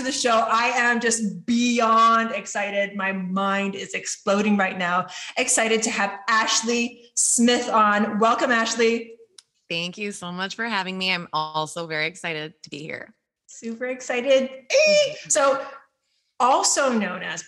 everyone. Welcome back to the show. I am just beyond excited. My mind is exploding right now. Excited to have Ashley Smith on. Welcome, Ashley. Thank you so much for having me. I'm also very excited to be here. Super excited. Eh. So, also known as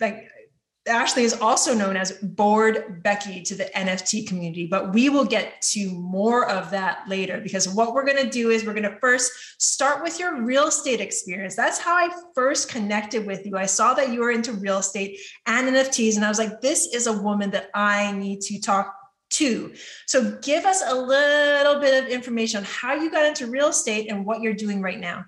Ashley is also known as Bored Becky to the NFT community, but we will get to more of that later because what we're going to do is we're going to first start with your real estate experience. That's how I first connected with you. I saw that you were into real estate and NFTs, and I was like, this is a woman that I need to talk to. So, give us a little bit of information on how you got into real estate and what you're doing right now.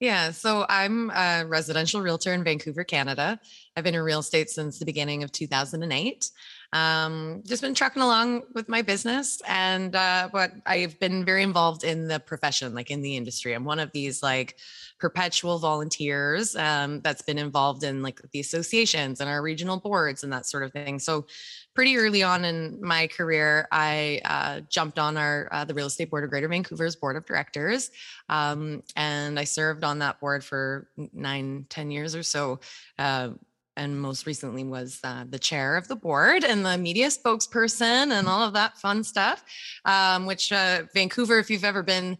Yeah, so I'm a residential realtor in Vancouver, Canada. I've been in real estate since the beginning of 2008. Um, just been trucking along with my business, and uh, but I've been very involved in the profession, like in the industry. I'm one of these like perpetual volunteers um, that's been involved in like the associations and our regional boards and that sort of thing. So pretty early on in my career, I uh, jumped on our uh, the real estate board of Greater Vancouver's board of directors, um, and I served on that board for nine, ten years or so. And most recently was uh, the chair of the board and the media spokesperson and all of that fun stuff. Um, which uh, Vancouver, if you've ever been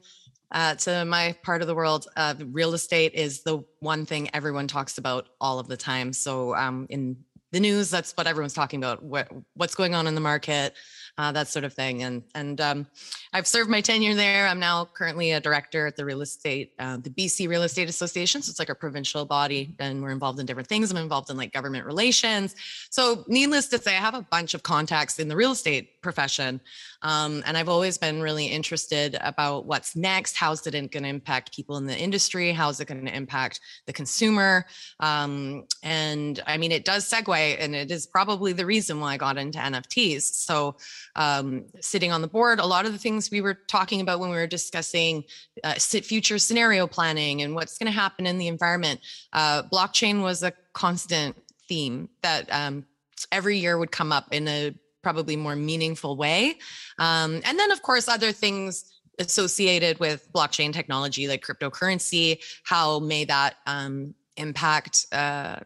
uh, to my part of the world, uh, real estate is the one thing everyone talks about all of the time. So um, in the news. That's what everyone's talking about. What what's going on in the market, uh, that sort of thing. And and um, I've served my tenure there. I'm now currently a director at the real estate, uh, the BC Real Estate Association. So it's like a provincial body, and we're involved in different things. I'm involved in like government relations. So needless to say, I have a bunch of contacts in the real estate profession. Um, and I've always been really interested about what's next. How's it going to impact people in the industry? How's it going to impact the consumer? Um, and I mean, it does segue, and it is probably the reason why I got into NFTs. So, um, sitting on the board, a lot of the things we were talking about when we were discussing uh, future scenario planning and what's going to happen in the environment, uh, blockchain was a constant theme that um, every year would come up in a probably more meaningful way. Um, and then, of course, other things associated with blockchain technology like cryptocurrency. How may that um, impact uh,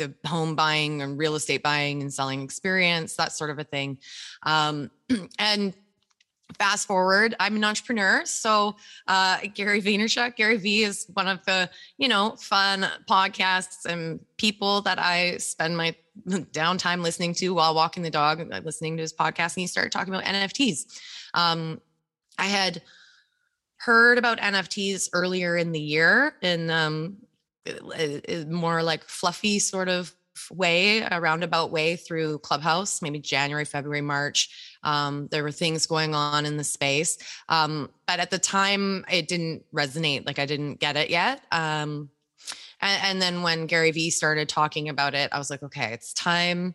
the home buying and real estate buying and selling experience, that sort of a thing. Um, and fast forward i'm an entrepreneur so uh, gary vaynerchuk gary v is one of the you know fun podcasts and people that i spend my downtime listening to while walking the dog uh, listening to his podcast and he started talking about nfts um, i had heard about nfts earlier in the year in um, more like fluffy sort of way a roundabout way through clubhouse maybe january february march um, there were things going on in the space. Um, but at the time, it didn't resonate. Like I didn't get it yet. Um, and, and then when Gary Vee started talking about it, I was like, okay, it's time.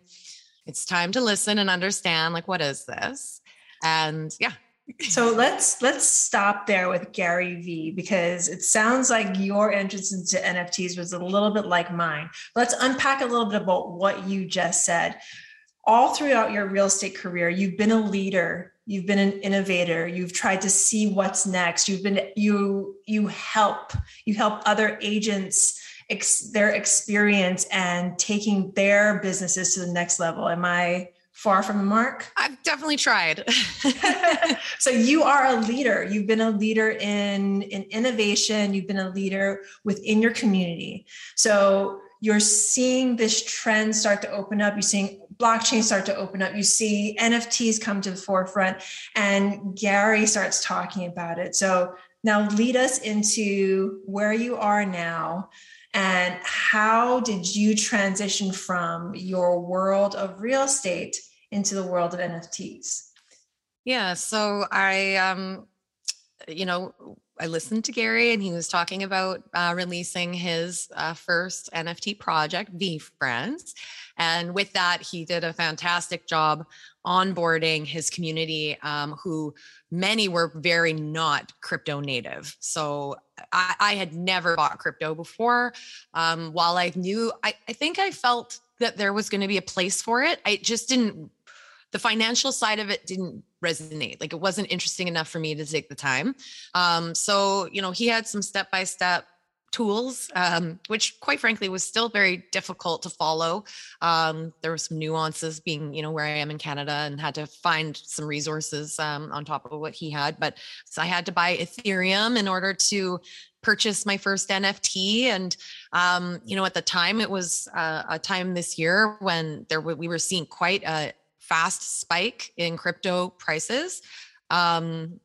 It's time to listen and understand. Like, what is this? And yeah, so let's let's stop there with Gary Vee because it sounds like your entrance into NFTs was a little bit like mine. Let's unpack a little bit about what you just said all throughout your real estate career, you've been a leader, you've been an innovator, you've tried to see what's next. You've been you you help you help other agents ex, their experience and taking their businesses to the next level. Am I far from the mark? I've definitely tried. so you are a leader. You've been a leader in in innovation. You've been a leader within your community. So you're seeing this trend start to open up. You're seeing blockchain start to open up. You see NFTs come to the forefront, and Gary starts talking about it. So now lead us into where you are now and how did you transition from your world of real estate into the world of NFTs? Yeah, so I um you know, I listened to Gary and he was talking about uh, releasing his uh, first NFT project, VeeFriends. And with that, he did a fantastic job onboarding his community, um, who many were very not crypto native. So I, I had never bought crypto before. Um, while I knew, I, I think I felt that there was going to be a place for it. I just didn't, the financial side of it didn't resonate. Like it wasn't interesting enough for me to take the time. Um, so, you know, he had some step by step tools, um, which quite frankly was still very difficult to follow. Um, there were some nuances being, you know, where I am in Canada and had to find some resources um, on top of what he had. But so I had to buy Ethereum in order to purchase my first NFT. And, um, you know, at the time it was uh, a time this year when there we were seeing quite a fast spike in crypto prices. Um,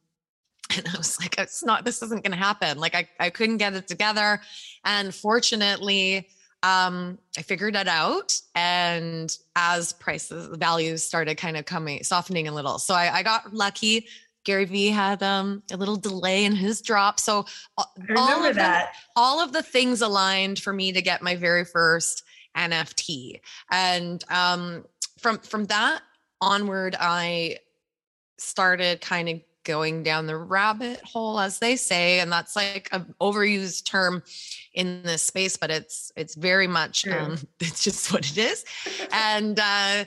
and I was like, it's not, this isn't going to happen. Like I, I couldn't get it together. And fortunately, um, I figured it out. And as prices, values started kind of coming, softening a little. So I, I got lucky. Gary Vee had um, a little delay in his drop. So all of that. The, all of the things aligned for me to get my very first NFT. And um, from from that onward, I started kind of going down the rabbit hole as they say and that's like an overused term in this space but it's it's very much um, it's just what it is. And uh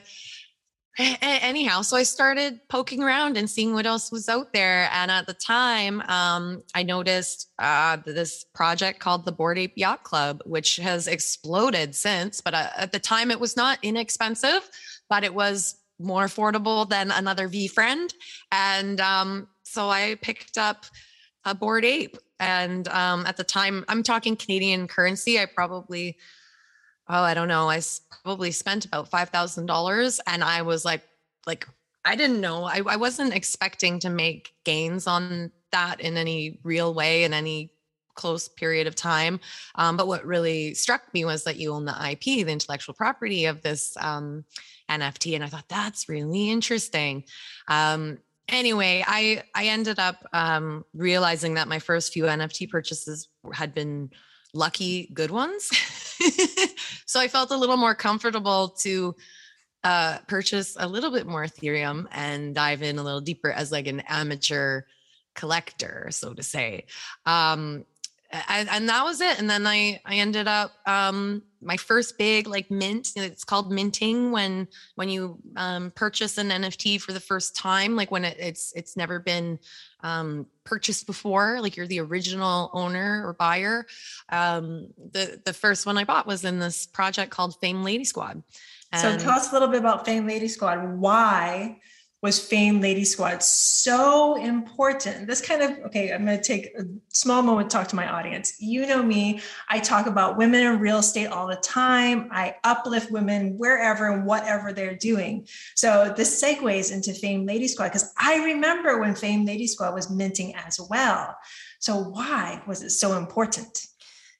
anyhow so i started poking around and seeing what else was out there and at the time um, i noticed uh, this project called the bored ape yacht club which has exploded since but uh, at the time it was not inexpensive but it was more affordable than another VeeFriend. And um, so I picked up a bored ape. And um, at the time, I'm talking Canadian currency. I probably, oh, I don't know. I probably spent about $5,000. And I was like, like, I didn't know. I, I wasn't expecting to make gains on that in any real way in any close period of time. Um, but what really struck me was that you own the IP, the intellectual property of this um, NFT. And I thought that's really interesting. Um, anyway, I I ended up um, realizing that my first few NFT purchases had been lucky good ones. so I felt a little more comfortable to uh, purchase a little bit more Ethereum and dive in a little deeper as like an amateur collector, so to say. Um, and, and that was it. And then I I ended up um, my first big like mint. It's called minting when when you um, purchase an NFT for the first time, like when it, it's it's never been um, purchased before, like you're the original owner or buyer. Um, the the first one I bought was in this project called Fame Lady Squad. And so tell us a little bit about Fame Lady Squad. Why was Fame Lady Squad so important? This kind of, okay, I'm going to take a small moment to talk to my audience. You know me, I talk about women in real estate all the time. I uplift women wherever and whatever they're doing. So this segues into Fame Lady Squad because I remember when Fame Lady Squad was minting as well. So why was it so important?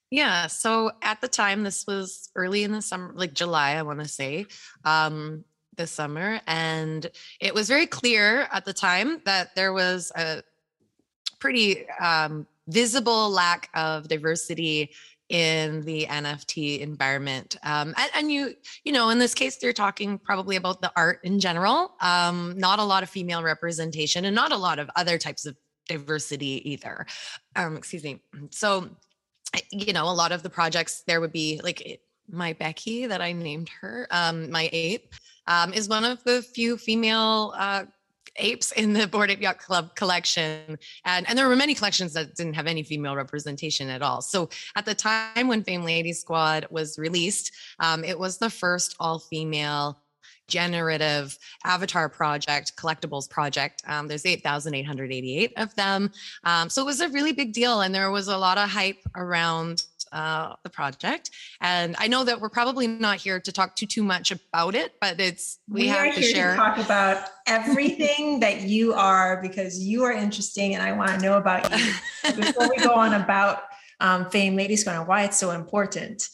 Yeah. So at the time, this was early in the summer, like July, I want to say. Um, this summer. And it was very clear at the time that there was a pretty um, visible lack of diversity in the NFT environment. Um, and, and, you, you know, in this case, they're talking probably about the art in general. Um, not a lot of female representation and not a lot of other types of diversity either. Um, excuse me. So, you know, a lot of the projects there would be like my Becky that I named her, um, my ape um, is one of the few female uh, apes in the Bored Ape Yacht Club collection. And, and there were many collections that didn't have any female representation at all. So at the time when Fame Lady Squad was released, um, it was the first all female generative avatar project, collectibles project. Um, there's 8,888 of them. Um, so it was a really big deal. And there was a lot of hype around uh, the project. And I know that we're probably not here to talk too too much about it, but it's we, we have to share. To talk about everything that you are because you are interesting, and I want to know about you. Before we go on about um, Fame Lady Squad and why it's so important,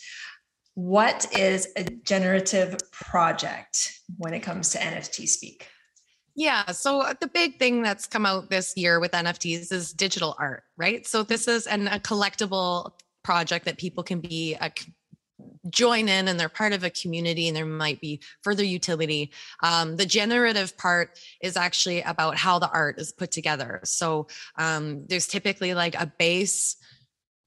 what is a generative project when it comes to NFT speak? Yeah. So the big thing that's come out this year with NFTs is digital art, right? So this is an, a collectible project that people can be a join in and they're part of a community and there might be further utility. Um, the generative part is actually about how the art is put together. So um, there's typically like a base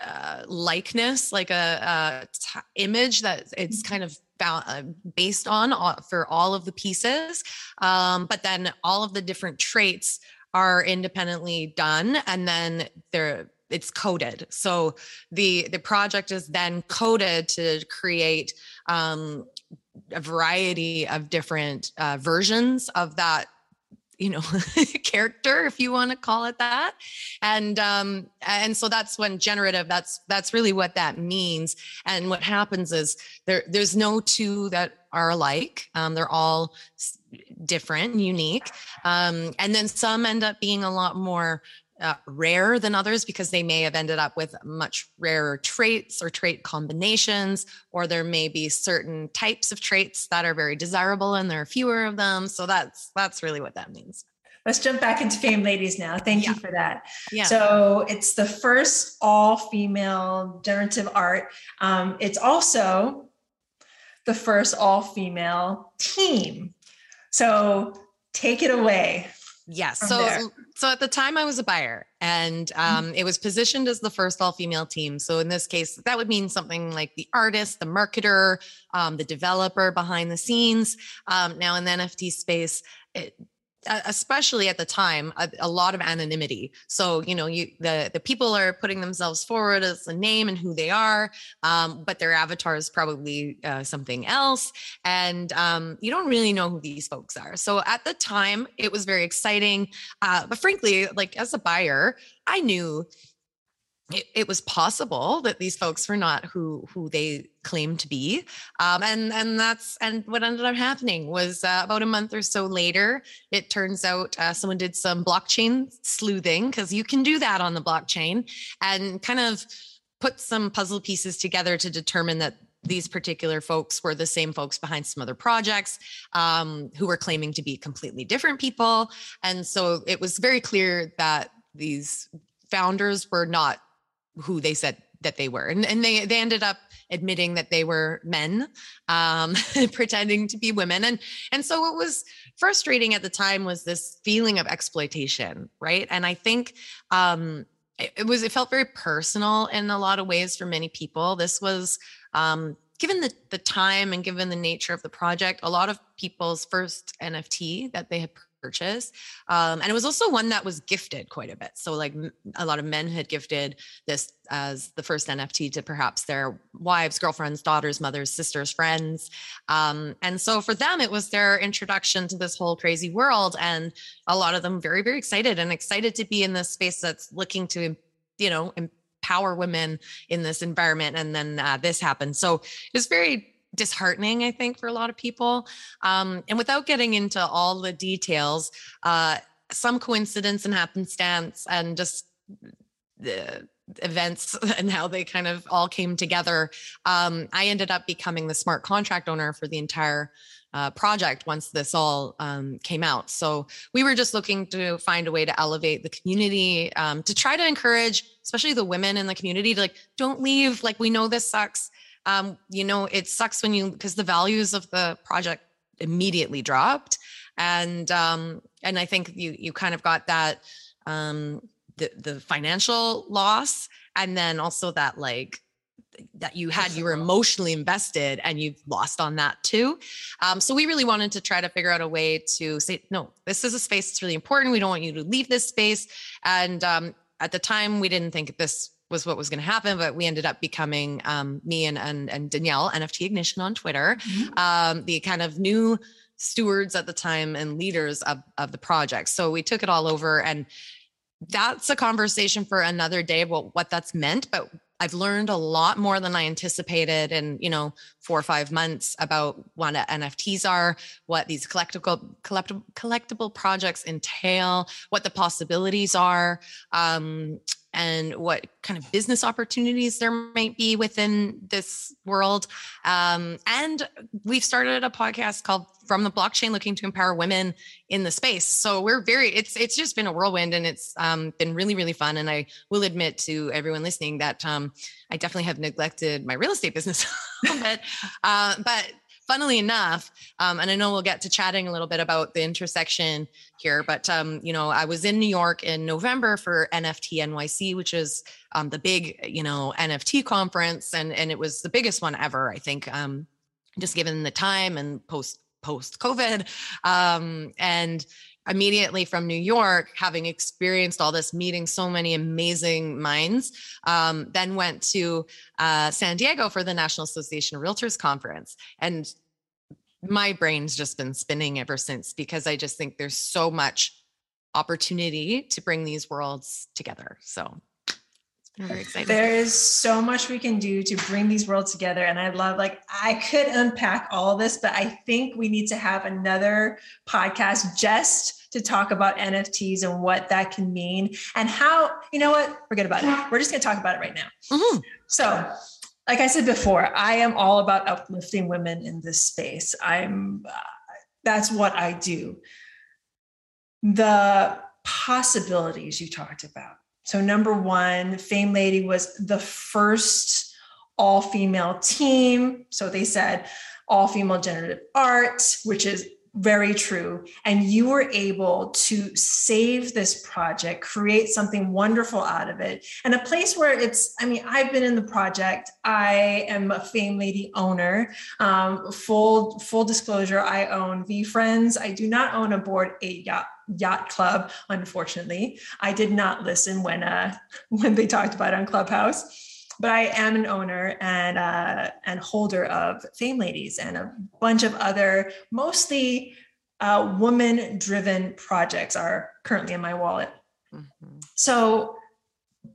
uh, likeness, like a, a t- image that it's mm-hmm. kind of found, uh, based on for all of the pieces. Um, but then all of the different traits are independently done and then they're it's coded. So the the project is then coded to create um, a variety of different uh, versions of that you know character if you want to call it that. And um and so that's when generative that's that's really what that means. And what happens is there there's no two that are alike. Um, they're all different unique. Um, and then some end up being a lot more uh, rare than others because they may have ended up with much rarer traits or trait combinations, or there may be certain types of traits that are very desirable and there are fewer of them. So that's that's really what that means. Let's jump back into Fame Ladies now. Thank yeah. you for that. Yeah. So it's the first all-female generative art. Um, it's also the first all-female team. So take it away. Yes. So there. So at the time I was a buyer and mm-hmm. um, it was positioned as the first all female team. So in this case, that would mean something like the artist, the marketer, um, the developer behind the scenes. Um, now in the NFT space, it, especially at the time a, a, lot of anonymity. So you know you the the people are putting themselves forward as a name and who they are um, but their avatar is probably uh, something else. And um, you don't really know who these folks are. So at the time it was very exciting. Uh, but frankly like as a buyer i knew it, it, was possible that these folks were not who who they claimed to be. Um, and and that's and what ended up happening was uh, about a month or so later it turns out uh, someone did some blockchain sleuthing because you can do that on the blockchain and kind of put some puzzle pieces together to determine that these particular folks were the same folks behind some other projects um, who were claiming to be completely different people. And so it was very clear that these founders were not who they said that they were. And, and they, they ended up admitting that they were men, um, pretending to be women. And, and so what was frustrating at the time was this feeling of exploitation, right? And I think um, it, it was, it felt very personal in a lot of ways for many people. This was, um, given the, the time and given the nature of the project, a lot of people's first NFT that they had purchase. Um, and it was also one that was gifted quite a bit. So, like a lot of men had gifted this as the first NFT to perhaps their wives, girlfriends, daughters, mothers, sisters, friends. Um, and so for them, it was their introduction to this whole crazy world. And a lot of them very, very excited and excited to be in this space that's looking to, you know, empower women in this environment. And then uh, this happened. So it's very disheartening, I think, for a lot of people. Um, and without getting into all the details, uh, some coincidence and happenstance and just the events and how they kind of all came together, um, I ended up becoming the smart contract owner for the entire uh, project once this all um, came out. So we were just looking to find a way to elevate the community, um, to try to encourage, especially the women in the community, to like, don't leave. Like, we know this sucks um, you know, it sucks when you because the values of the project immediately dropped, and um, and I think you you kind of got that um, the the financial loss, and then also that like that you had you were emotionally invested and you've lost on that too. Um, so we really wanted to try to figure out a way to say no this is a space that's really important. We don't want you to leave this space. And um, at the time we didn't think this was what was going to happen, but we ended up becoming um, me and, and and Danielle NFT Ignition on Twitter, mm-hmm. um, the kind of new stewards at the time and leaders of of the project. So we took it all over, and that's a conversation for another day about what that's meant. But I've learned a lot more than I anticipated and you know, four or five months about what NFTs are, what these collectible collectible, collectible projects entail, what the possibilities are. Um, and what kind of business opportunities there might be within this world. Um, and we've started a podcast called From the Blockchain, looking to empower women in the space. So we're very it's it's just been a whirlwind, and it's um, been really really fun. And I will admit to everyone listening that um, I definitely have neglected my real estate business a little bit, uh, but funnily enough, um, and I know we'll get to chatting a little bit about the intersection here, but um, you know, I was in New York in November for NFT NYC, which is um, the big, you know, NFT conference, and and it was the biggest one ever, I think. Um, just given the time and post post COVID, um, and immediately from New York, having experienced all this, meeting so many amazing minds, um, then went to uh, San Diego for the National Association of Realtors conference. And my brain's just been spinning ever since because I just think there's so much opportunity to bring these worlds together. So I'm very excited. There is so much we can do to bring these worlds together. And I love, like, I could unpack all this, but I think we need to have another podcast just to talk about NFTs and what that can mean and how, you know what, forget about it. We're just going to talk about it right now. Mm-hmm. So, like I said before, I am all about uplifting women in this space. I'm, uh, that's what I do. The possibilities you talked about so, number one, Fame Lady was the first all female team. So, they said all female generative art, which is very true. And you were able to save this project, create something wonderful out of it, and a place where it's, I mean, I've been in the project. I am a Fame Lady owner. Um, full, full disclosure, I own VeeFriends. I do not own a bored Ape yacht yacht club unfortunately i did not listen when uh when they talked about it on clubhouse but i am an owner and uh and holder of fame ladies and a bunch of other mostly uh, woman driven projects are currently in my wallet mm-hmm. so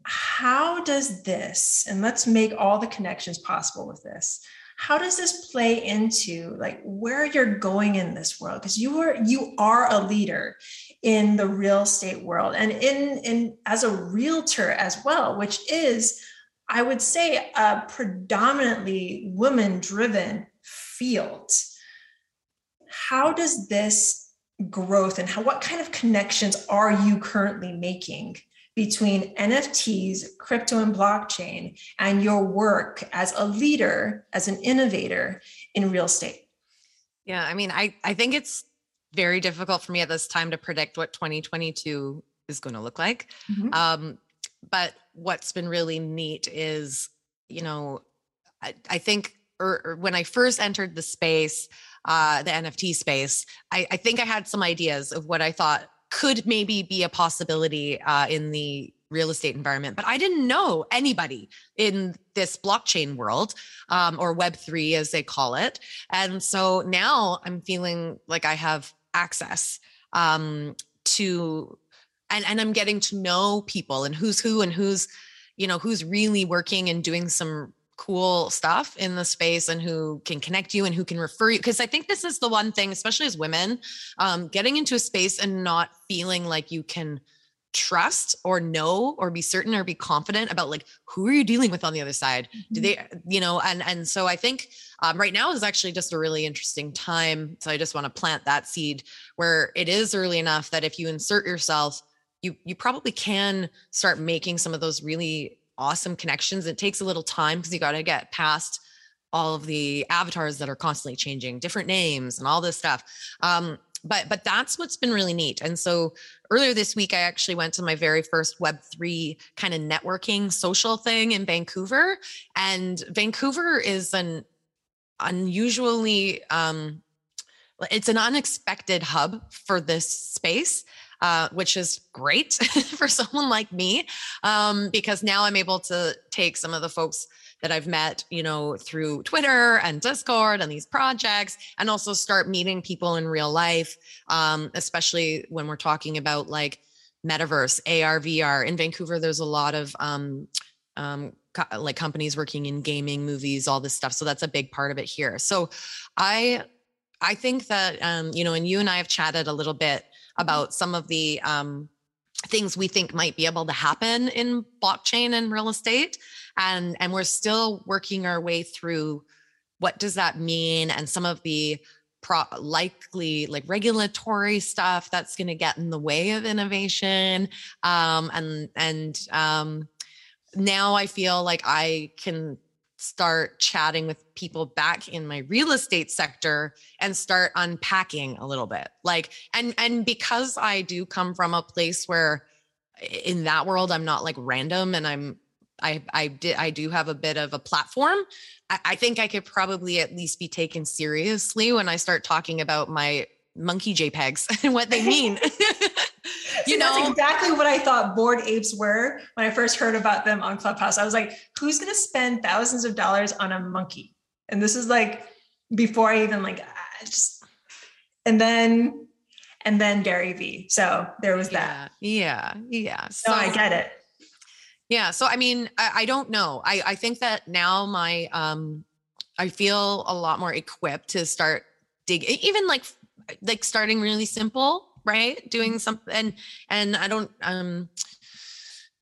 how does this and let's make all the connections possible with this how does this play into like where you're going in this world? Because you are you are a leader in the real estate world and in in as a realtor as well which is i would say a predominantly woman driven field. How does this growth and how what kind of connections are you currently making between NFTs, crypto, and blockchain, and your work as a leader, as an innovator in real estate? Yeah, I mean, I, I think it's very difficult for me at this time to predict what 2022 is going to look like. Mm-hmm. Um, but what's been really neat is, you know, I, I think or, or when I first entered the space, uh, the NFT space, I, I think I had some ideas of what I thought could maybe be a possibility uh, in the real estate environment, but I didn't know anybody in this blockchain world um, or Web3 as they call it. And so now I'm feeling like I have access um, to, and, and I'm getting to know people and who's who and who's, you know, who's really working and doing some cool stuff in the space and who can connect you and who can refer you. Because i think this is the one thing especially as women um, getting into a space and not feeling like you can trust or know or be certain or be confident about like who are you dealing with on the other side? Mm-hmm. do they you know and and so i think um, right now is actually just a really interesting time. So i just want to plant that seed where it is early enough that if you insert yourself you you probably can start making some of those really awesome connections. It takes a little time because you got to get past all of the avatars that are constantly changing, different names and all this stuff. Um, but but that's what's been really neat. And so earlier this week, I actually went to my very first Web three kind of networking social thing in Vancouver. And Vancouver is an unusually um, it's an unexpected hub for this space uh, which is great for someone like me um, because now I'm able to take some of the folks that I've met, you know, through Twitter and Discord and these projects, and also start meeting people in real life, um, especially when we're talking about like metaverse, AR, VR. In Vancouver, there's a lot of um, um, like companies working in gaming, movies, all this stuff. So that's a big part of it here. So I I think that um, you know, and you and I have chatted a little bit about some of the um, things we think might be able to happen in blockchain and real estate. And and we're still working our way through what does that mean and some of the pro- likely like regulatory stuff that's going to get in the way of innovation. Um, and and um, now i feel like i can start chatting with people back in my real estate sector and start unpacking a little bit. Like and and because i do come from a place where in that world i'm not like random and i'm i i did i do have a bit of a platform I, I think i could probably at least be taken seriously when i start talking about my monkey JPEGs and what they mean. you know, that's exactly what I thought bored apes were when I first heard about them on Clubhouse. I was like, who's going to spend thousands of dollars on a monkey? And this is like before I even like I just, and then, and then Gary V. So there was that. Yeah. Yeah. yeah. So no, I get it. Yeah. So, I mean, I, I don't know. I, I think that now my, um, I feel a lot more equipped to start digging even like, like starting really simple right? Doing something and and i don't um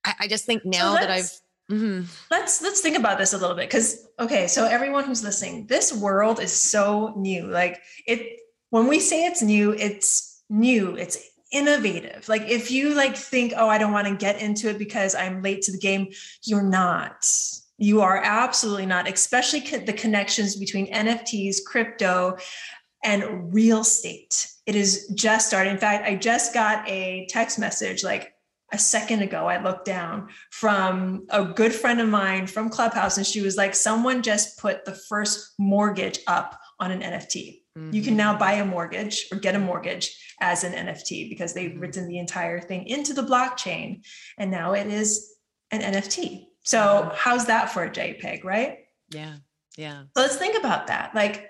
i, I just think now so that i've mm-hmm. let's let's think about this a little bit because okay so everyone who's listening this world is so new. Like it when we say it's new it's new. It's innovative. Like if you like think oh i don't want to get into it because i'm late to the game you're not. You are absolutely not especially the connections between nfts crypto and real estate it is just starting. In fact, I just got a text message like a second ago. I looked down from a good friend of mine from Clubhouse, and she was like, Someone just put the first mortgage up on an NFT. Mm-hmm. You can now mm-hmm. buy a mortgage or get a mortgage as an NFT because they've mm-hmm. written the entire thing into the blockchain. And now it is an NFT. So, mm-hmm. how's that for a JPEG, right? Yeah. Yeah. So let's think about that. Like,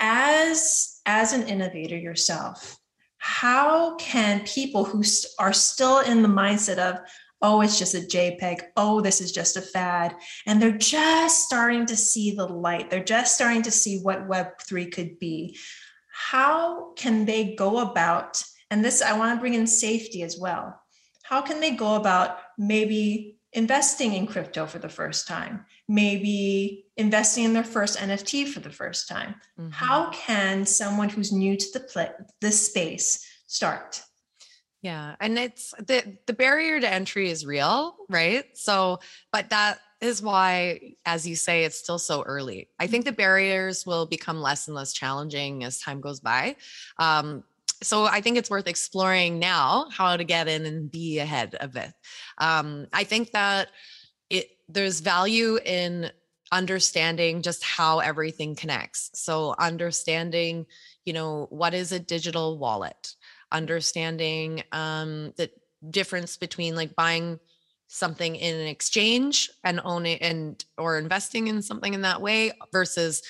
as as an innovator yourself how can people who are still in the mindset of oh it's just a jpeg. Oh this is just a fad. And they're just starting to see the light. They're just starting to see what web3 could be. How can they go about and this i want to bring in safety as well how can they go about maybe investing in crypto for the first time? Maybe investing in their first NFT for the first time. Mm-hmm. How can someone who's new to the play, this space start? Yeah, and it's the the barrier to entry is real, right? So, but that is why as you say it's still so early. I think the barriers will become less and less challenging as time goes by. Um, so I think it's worth exploring now how to get in and be ahead of it. Um, I think that it there's value in understanding just how everything connects. So understanding, you know, what is a digital wallet? Understanding um, the difference between like buying something in an exchange and owning and or investing in something in that way versus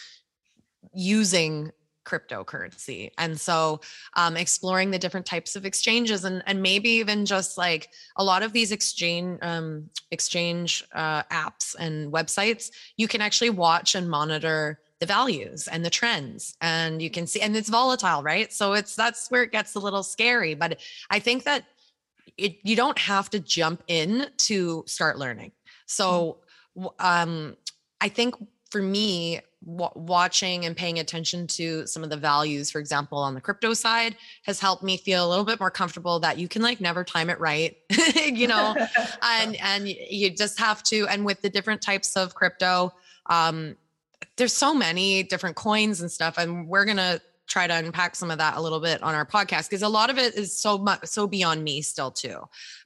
using cryptocurrency. And so um, exploring the different types of exchanges and, and maybe even just like a lot of these exchange um, exchange uh, apps and websites, you can actually watch and monitor the values and the trends and you can see and it's volatile right? So it's that's where it gets a little scary but i think that it you don't have to jump in to start learning. So um i think for me w- watching and paying attention to some of the values for example on the crypto side has helped me feel a little bit more comfortable that you can like never time it right you know? And and you just have to and with the different types of crypto um there's so many different coins and stuff and we're going to try to unpack some of that a little bit on our podcast because a lot of it is so much so beyond me still too.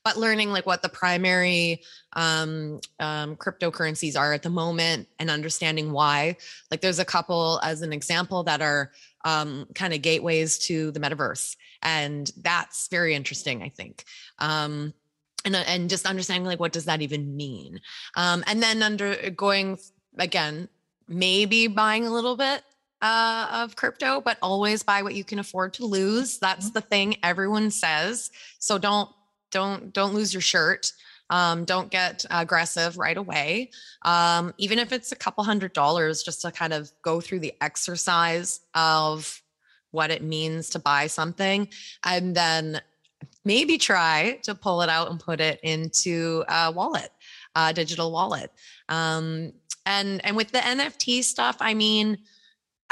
But learning like what the primary um, um, cryptocurrencies are at the moment and understanding why like there's a couple as an example that are um, kind of gateways to the metaverse. And that's very interesting i think. Um, and, and just understanding like what does that even mean? Um, and then under going again maybe buying a little bit uh, of crypto, but always buy what you can afford to lose. That's mm-hmm. the thing everyone says. So don't don't don't lose your shirt. Um, don't get aggressive right away. Um, even if it's a couple hundred dollars, just to kind of go through the exercise of what it means to buy something, and then maybe try to pull it out and put it into a wallet, a digital wallet. Um, and and with the NFT stuff, I mean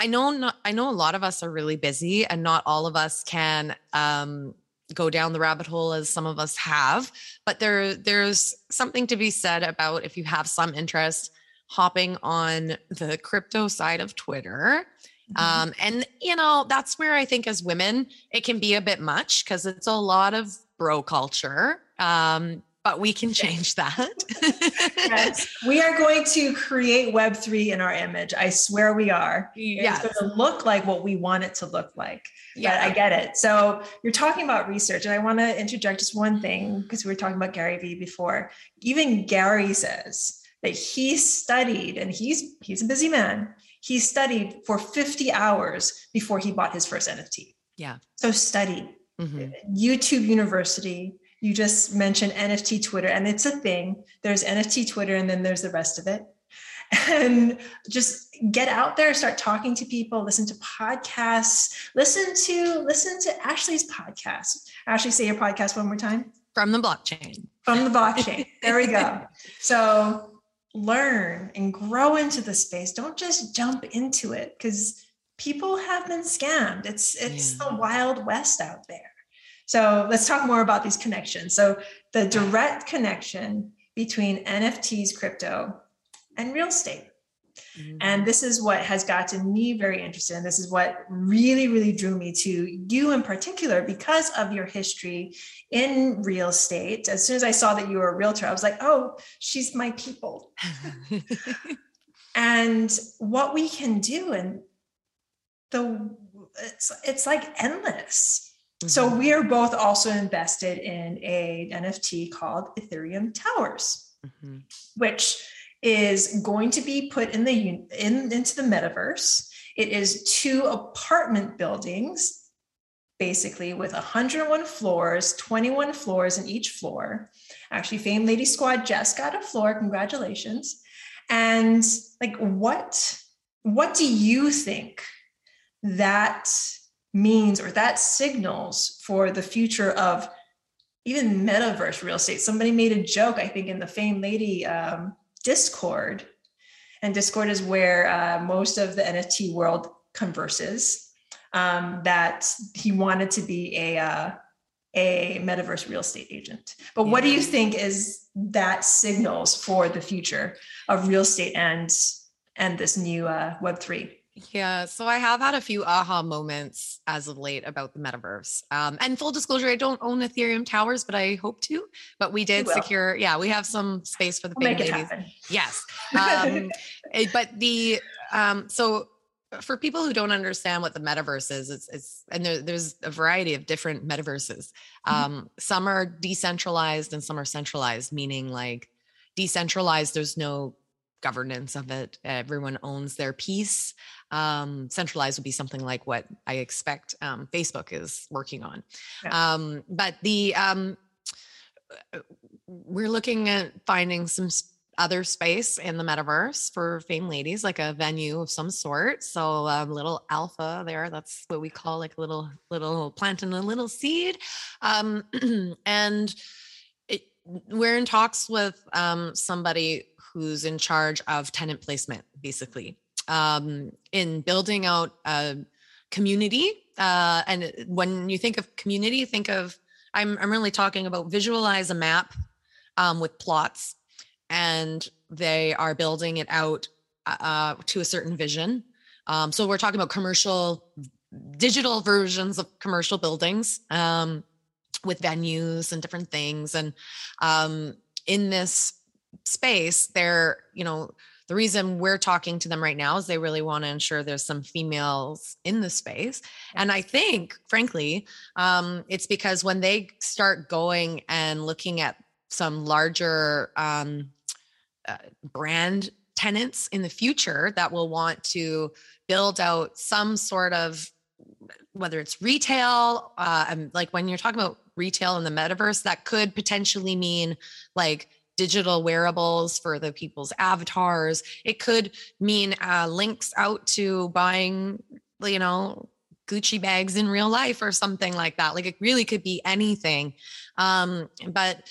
I know not, I know a lot of us are really busy and not all of us can um, go down the rabbit hole as some of us have, but there there's something to be said about if you have some interest hopping on the crypto side of Twitter. Mm-hmm. Um, and you know, that's where I think as women, it can be a bit much because it's a lot of bro culture. Um, but we can change that. yes. We are going to create Web3 in our image. I swear we are. Yes. It's going to look like what we want it to look like. Yeah, I get it. So you're talking about research, and I want to interject just one thing because we were talking about Gary Vee before. Even Gary says that he studied, and he's he's a busy man. He studied for 50 hours before he bought his first NFT. Yeah. So study. Mm-hmm. YouTube University, you just mentioned NFT Twitter, and it's a thing. There's NFT Twitter, and then there's the rest of it. And just get out there, start talking to people, listen to podcasts, listen to listen to Ashley's podcast. Ashley, say your podcast one more time. From the blockchain. From the blockchain. there we go. So learn and grow into the space. Don't just jump into it because people have been scammed. It's it's yeah. the wild west out there. So let's talk more about these connections. So the direct connection between NFTs, crypto, and real estate. Mm-hmm. And this is what has gotten me very interested. And this is what really, really drew me to you in particular because of your history in real estate. As soon as I saw that you were a realtor, I was like, oh, she's my people. and what we can do, and the it's it's like endless so mm-hmm. we are both also invested in a NFT called Ethereum Towers, mm-hmm. which is going to be put in the in into the metaverse. It is two apartment buildings, basically with 101 floors, 21 floors in each floor. Actually, Fame Lady Squad just got a floor. Congratulations! And like, what what do you think that means or that signals for the future of even metaverse real estate. Somebody made a joke, I think, in the Fame Lady um, Discord, and Discord is where uh, most of the NFT world converses. Um, that he wanted to be a uh, a metaverse real estate agent. But yeah. what do you think is that signals for the future of real estate and and this new uh, Web three? Yeah, so I have had a few aha moments as of late about the metaverse. Um, and full disclosure, I don't own Ethereum towers, but I hope to. But we did secure, yeah, we have some space for the we'll make babies. Yes, um, eh, but the um, so for people who don't understand what the metaverse is, it's, it's and there, there's a variety of different metaverses. Mm-hmm. Um, some are decentralized and some are centralized, meaning like decentralized, there's no governance of it. Everyone owns their piece. Um, centralized would be something like what I expect um, Facebook is working on. Yeah. Um, but the um, uh, we're looking at finding some other space in the metaverse for fame ladies, like a venue of some sort. So a um, little alpha there. That's what we call like a little little planting a little seed. Um, and it, we're in talks with um, somebody who's in charge of tenant placement, basically, um, in building out a community. Uh, and when you think of community, think of I'm I'm really talking about visualize a map um, with plots, and they are building it out uh, to a certain vision. Um, so we're talking about commercial, digital versions of commercial buildings um, with venues and different things. And um, in this space, they're, you know, the reason we're talking to them right now is they really want to ensure there's some females in the space. And I think, frankly, um, it's because when they start going and looking at some larger um, uh, brand tenants in the future that will want to build out some sort of whether it's retail uh, and like when you're talking about retail in the metaverse that could potentially mean like digital wearables for the people's avatars. It could mean uh, links out to buying, you know, Gucci bags in real life or something like that. Like it really could be anything. Um, but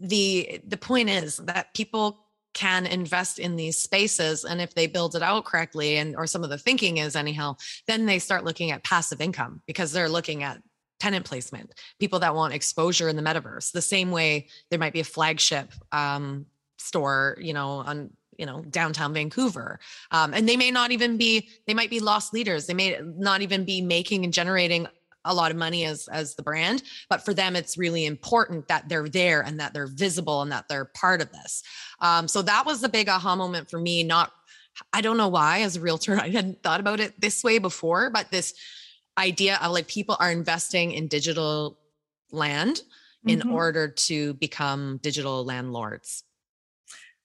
the the point is that people can invest in these spaces and if they build it out correctly and or some of the thinking is anyhow then they start looking at passive income because they're looking at tenant placement, people that want exposure in the metaverse. The same way there might be a flagship um, store, you know, on you know downtown Vancouver, um, and they may not even be. They might be loss leaders. They may not even be making and generating a lot of money as as the brand but for them it's really important that they're there and that they're visible and that they're part of this um, so that was the big aha moment for me not i don't know why as a realtor i hadn't thought about it this way before but this idea of like people are investing in digital land in mm-hmm. order to become digital landlords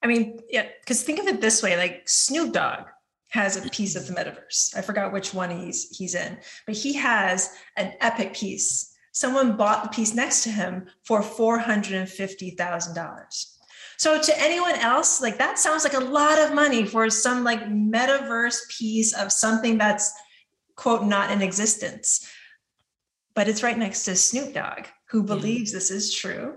I mean, yeah, because think of it this way: like Snoop Dogg has a piece of the metaverse. I forgot which one he's he's in, but he has an epic piece. Someone bought the piece next to him for four hundred and fifty thousand dollars. So to anyone else, like that sounds like a lot of money for some like metaverse piece of something that's quote not in existence. But it's right next to Snoop Dogg, who believes this is true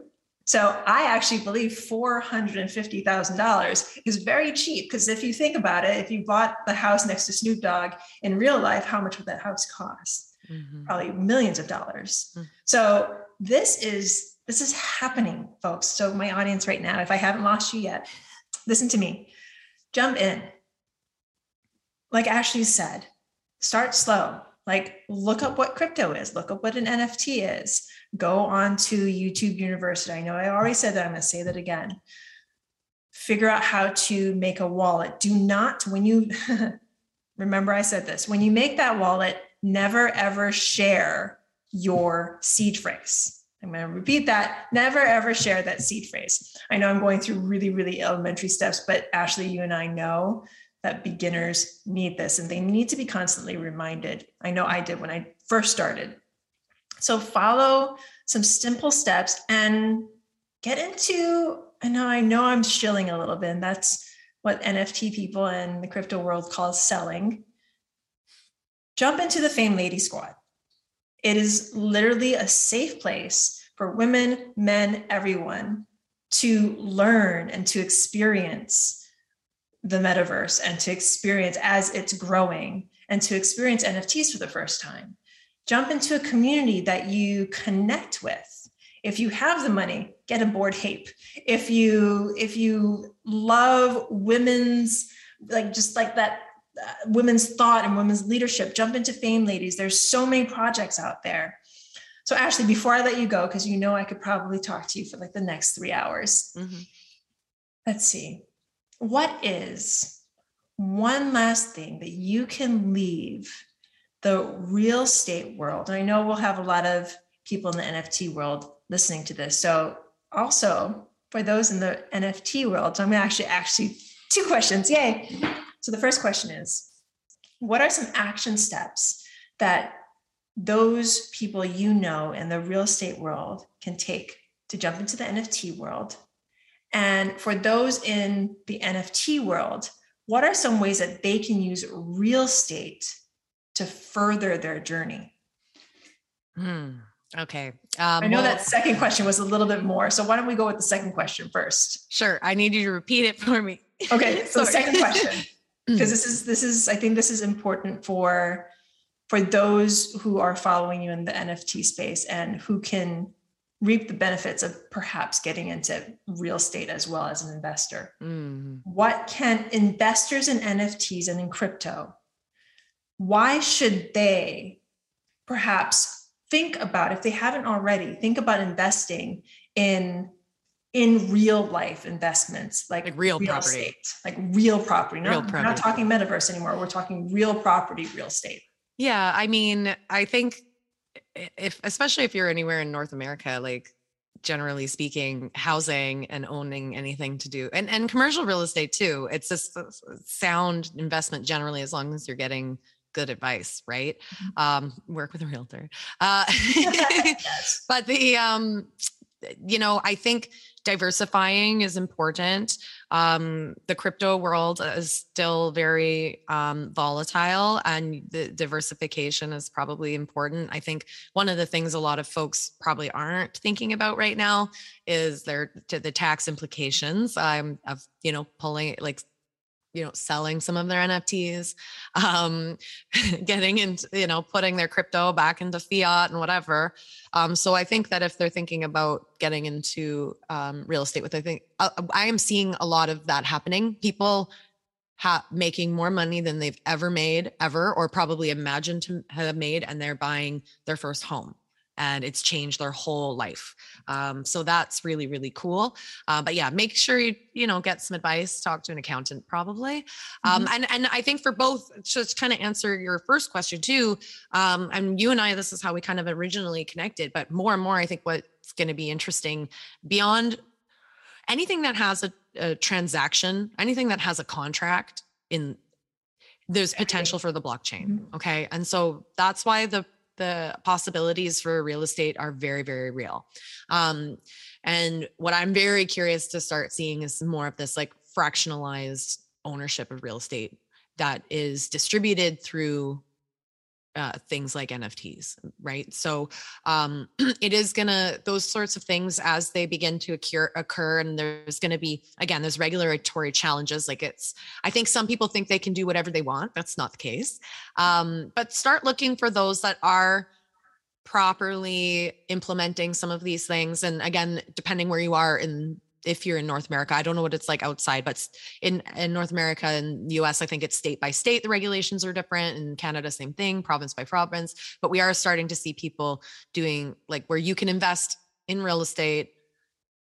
so I actually believe $450,000 is very cheap because if you think about it, if you bought the house next to Snoop Dogg in real life, how much would that house cost? Mm-hmm. Probably millions of dollars. Mm-hmm. So this is this is happening, folks. So my audience right now, if I haven't lost you yet, listen to me. Jump in. Like Ashley said, start slow. Like look up what crypto is, look up what an NFT is go on to YouTube University. I know I already said that, I'm going to say that again. Figure out how to make a wallet. Do not, when you remember, I said this when you make that wallet, never ever share your seed phrase. I'm going to repeat that. Never ever share that seed phrase. I know I'm going through really, really elementary steps, but Ashley, you and I know that beginners need this and they need to be constantly reminded. I know I did when I first started. So follow some simple steps and get into, I know I know I'm shilling a little bit, and that's what NFT people and the crypto world calls selling. Jump into the Fame Lady Squad. It is literally a safe place for women, men, everyone to learn and to experience the metaverse and to experience as it's growing and to experience NFTs for the first time. Jump into a community that you connect with. If you have the money get a Ape if you if you love women's like just like that uh, women's thought and women's leadership jump into fame ladies. There's so many projects out there. So ashley before i let you go because you know i could probably talk to you for like the next three hours. Mm-hmm. let's see what is one last thing that you can leave the real estate world, and I know we'll have a lot of people in the NFT world listening to this. So also for those in the NFT world, so I'm gonna actually actually two questions. Yay. So the first question is what are some action steps that those people you know in the real estate world can take to jump into the NFT world? And for those in the NFT world, what are some ways that they can use real estate to further their journey? Hmm. Okay. Um, I know well, that second question was a little bit more. So why don't we go with the second question first? Sure. I need you to repeat it for me. Okay. So the second question, because this is this is I think this is important for for those who are following you in the NFT space and who can reap the benefits of perhaps getting into real estate as well as an investor. Mm. What can investors in NFTs and in crypto why should they perhaps think about if they haven't already think about investing in in real life investments like, like real, real, property estate, like real property not, real property. not talking metaverse anymore we're talking real property real estate yeah i mean i think if especially if you're anywhere in north america like generally speaking housing and owning anything to do and and commercial real estate too it's just a sound investment generally as long as you're getting good advice, right? Mm-hmm. Um, work with a realtor. Uh. But the, um, you know, I think diversifying is important. Um, the crypto world is still very um, volatile, and the diversification is probably important. I think one of the things a lot of folks probably aren't thinking about right now is their the tax implications um, of you know pulling like you know selling some of their nfts um getting into you know putting their crypto back into fiat and whatever. Um so i think that if they're thinking about getting into um, real estate with i think uh, i am seeing a lot of that happening. People ha- making more money than they've ever made ever or probably imagined to have made and they're buying their first home and it's changed their whole life um, so that's really really cool uh, but yeah make sure you you know get some advice talk to an accountant probably um, mm-hmm. and and i think for both just kind of answer your first question too um, and you and i this is how we kind of originally connected but more and more i think what's going to be interesting beyond anything that has a, a transaction, anything that has a contract in there's potential for the blockchain. Mm-hmm. Okay. And so that's why the the possibilities for real estate are very, very real. Um, and what I'm very curious to start seeing is more of this like fractionalized ownership of real estate that is distributed through uh, things like NFTs, right? So um, it is gonna those sorts of things as they begin to occur, occur, and there's gonna be again there's regulatory challenges. Like it's, I think some people think they can do whatever they want. That's not the case. Um, but start looking for those that are properly implementing some of these things. And again, depending where you are in if you're in North America. I don't know what it's like outside, but in in North America and the US, I think it's state by state. The regulations are different. In Canada, same thing, province by province. But we are starting to see people doing like where you can invest in real estate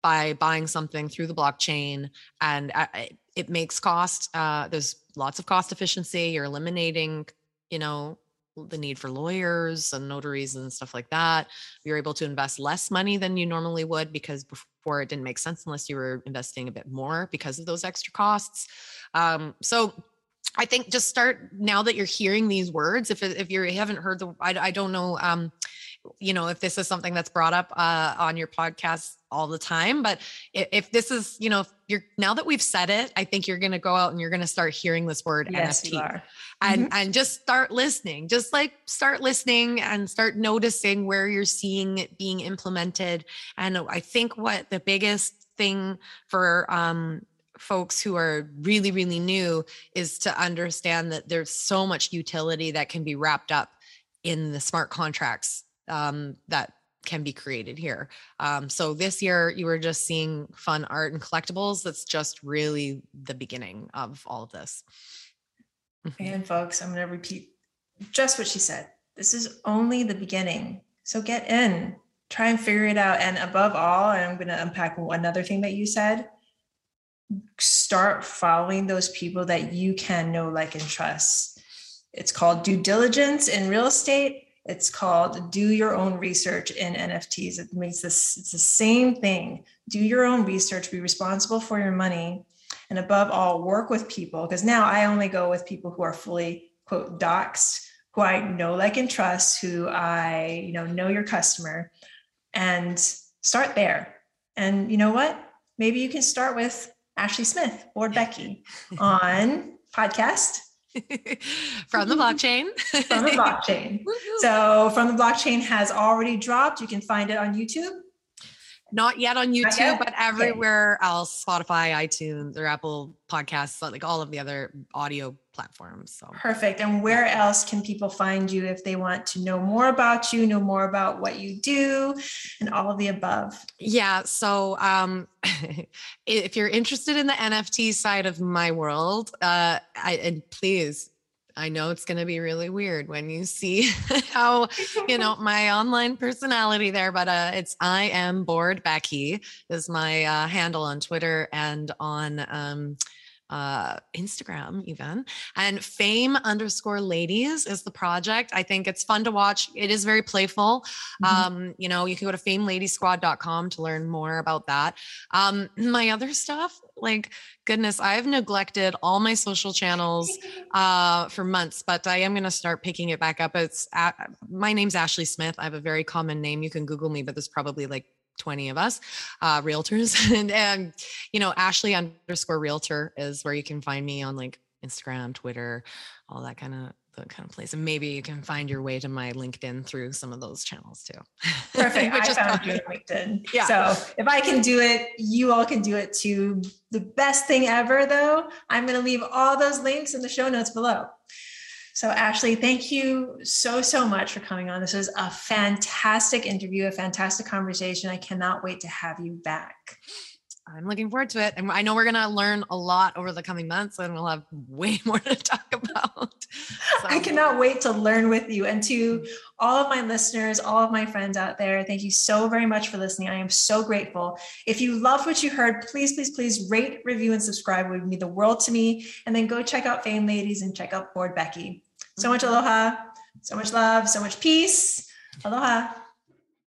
by buying something through the blockchain, and uh, it makes cost. Uh, there's lots of cost efficiency. You're eliminating, you know, the need for lawyers and notaries and stuff like that. You're able to invest less money than you normally would because before it didn't make sense unless you were investing a bit more because of those extra costs. Um, so I think just start now that you're hearing these words. If if you haven't heard the, I, I don't know, um, you know, if this is something that's brought up uh, on your podcast all the time, but if, if this is, you know, you're now that we've said it, I think you're going to go out and you're going to start hearing this word yes, NFT and mm-hmm. and just start listening. Just like start listening and start noticing where you're seeing it being implemented. And I think what the biggest thing for um, folks who are really really new is to understand that there's so much utility that can be wrapped up in the smart contracts um, that can be created here. Um, so this year you were just seeing fun art and collectibles. That's just really the beginning of all of this. Mm-hmm. And folks, I'm going to repeat just what she said. This is only the beginning. So get in, try and figure it out. And above all, I'm going to unpack another thing that you said start following those people that you can know, like, and trust. It's called due diligence in real estate it's called do your own research in NFTs. It means this, it's the same thing. Do your own research, be responsible for your money, and above all, work with people. Because now I only go with people who are fully quote docs, who I know, like, and trust, who I, you know, know your customer, and start there. And you know what? Maybe you can start with Ashley Smith or Becky on podcast from the blockchain. from the blockchain. so, from the blockchain has already dropped. You can find it on YouTube. Not yet on YouTube, yet? but everywhere okay. else Spotify, iTunes, or Apple Podcasts, like all of the other audio platforms. So perfect. And where else can people find you if they want to know more about you, know more about what you do, and all of the above? Yeah. So um, if you're interested in the NFT side of my world, uh, I, and please I know it's going to be really weird when you see how, you know, my online personality there, but uh, it's I am bored Becky is my uh, handle on Twitter and on um, uh, Instagram even. And fame underscore ladies is the project. I think it's fun to watch. It is very playful. Mm-hmm. Um, you know, you can go to fameladysquad.com to learn more about that. Um, my other stuff, like goodness, I've neglected all my social channels uh, for months, but I am going to start picking it back up. It's at, my name's Ashley Smith. I have a very common name. You can Google me, but there's probably like 20 of us uh, realtors. And, and you know ashley underscore realtor is where you can find me on like instagram twitter all that kind of the kind of place. And maybe you can find your way to my linkedin through some of those channels too. Perfect. I found you on linkedin. Yeah. So if i can do it you all can do it too. The best thing ever though i'm going to leave all those links in the show notes below so, Ashley, thank you so, so much for coming on. This was a fantastic interview, a fantastic conversation. I cannot wait to have you back. I'm looking forward to it. And I know we're going to learn a lot over the coming months and we'll have way more to talk about. So. I cannot wait to learn with you. And to all of my listeners, all of my friends out there, thank you so very much for listening. I am so grateful. If you loved what you heard, please, please, please rate, review, and subscribe. It would mean the world to me. And then go check out Fame Ladies and check out Bored Becky. So much aloha, so much love, so much peace. Aloha.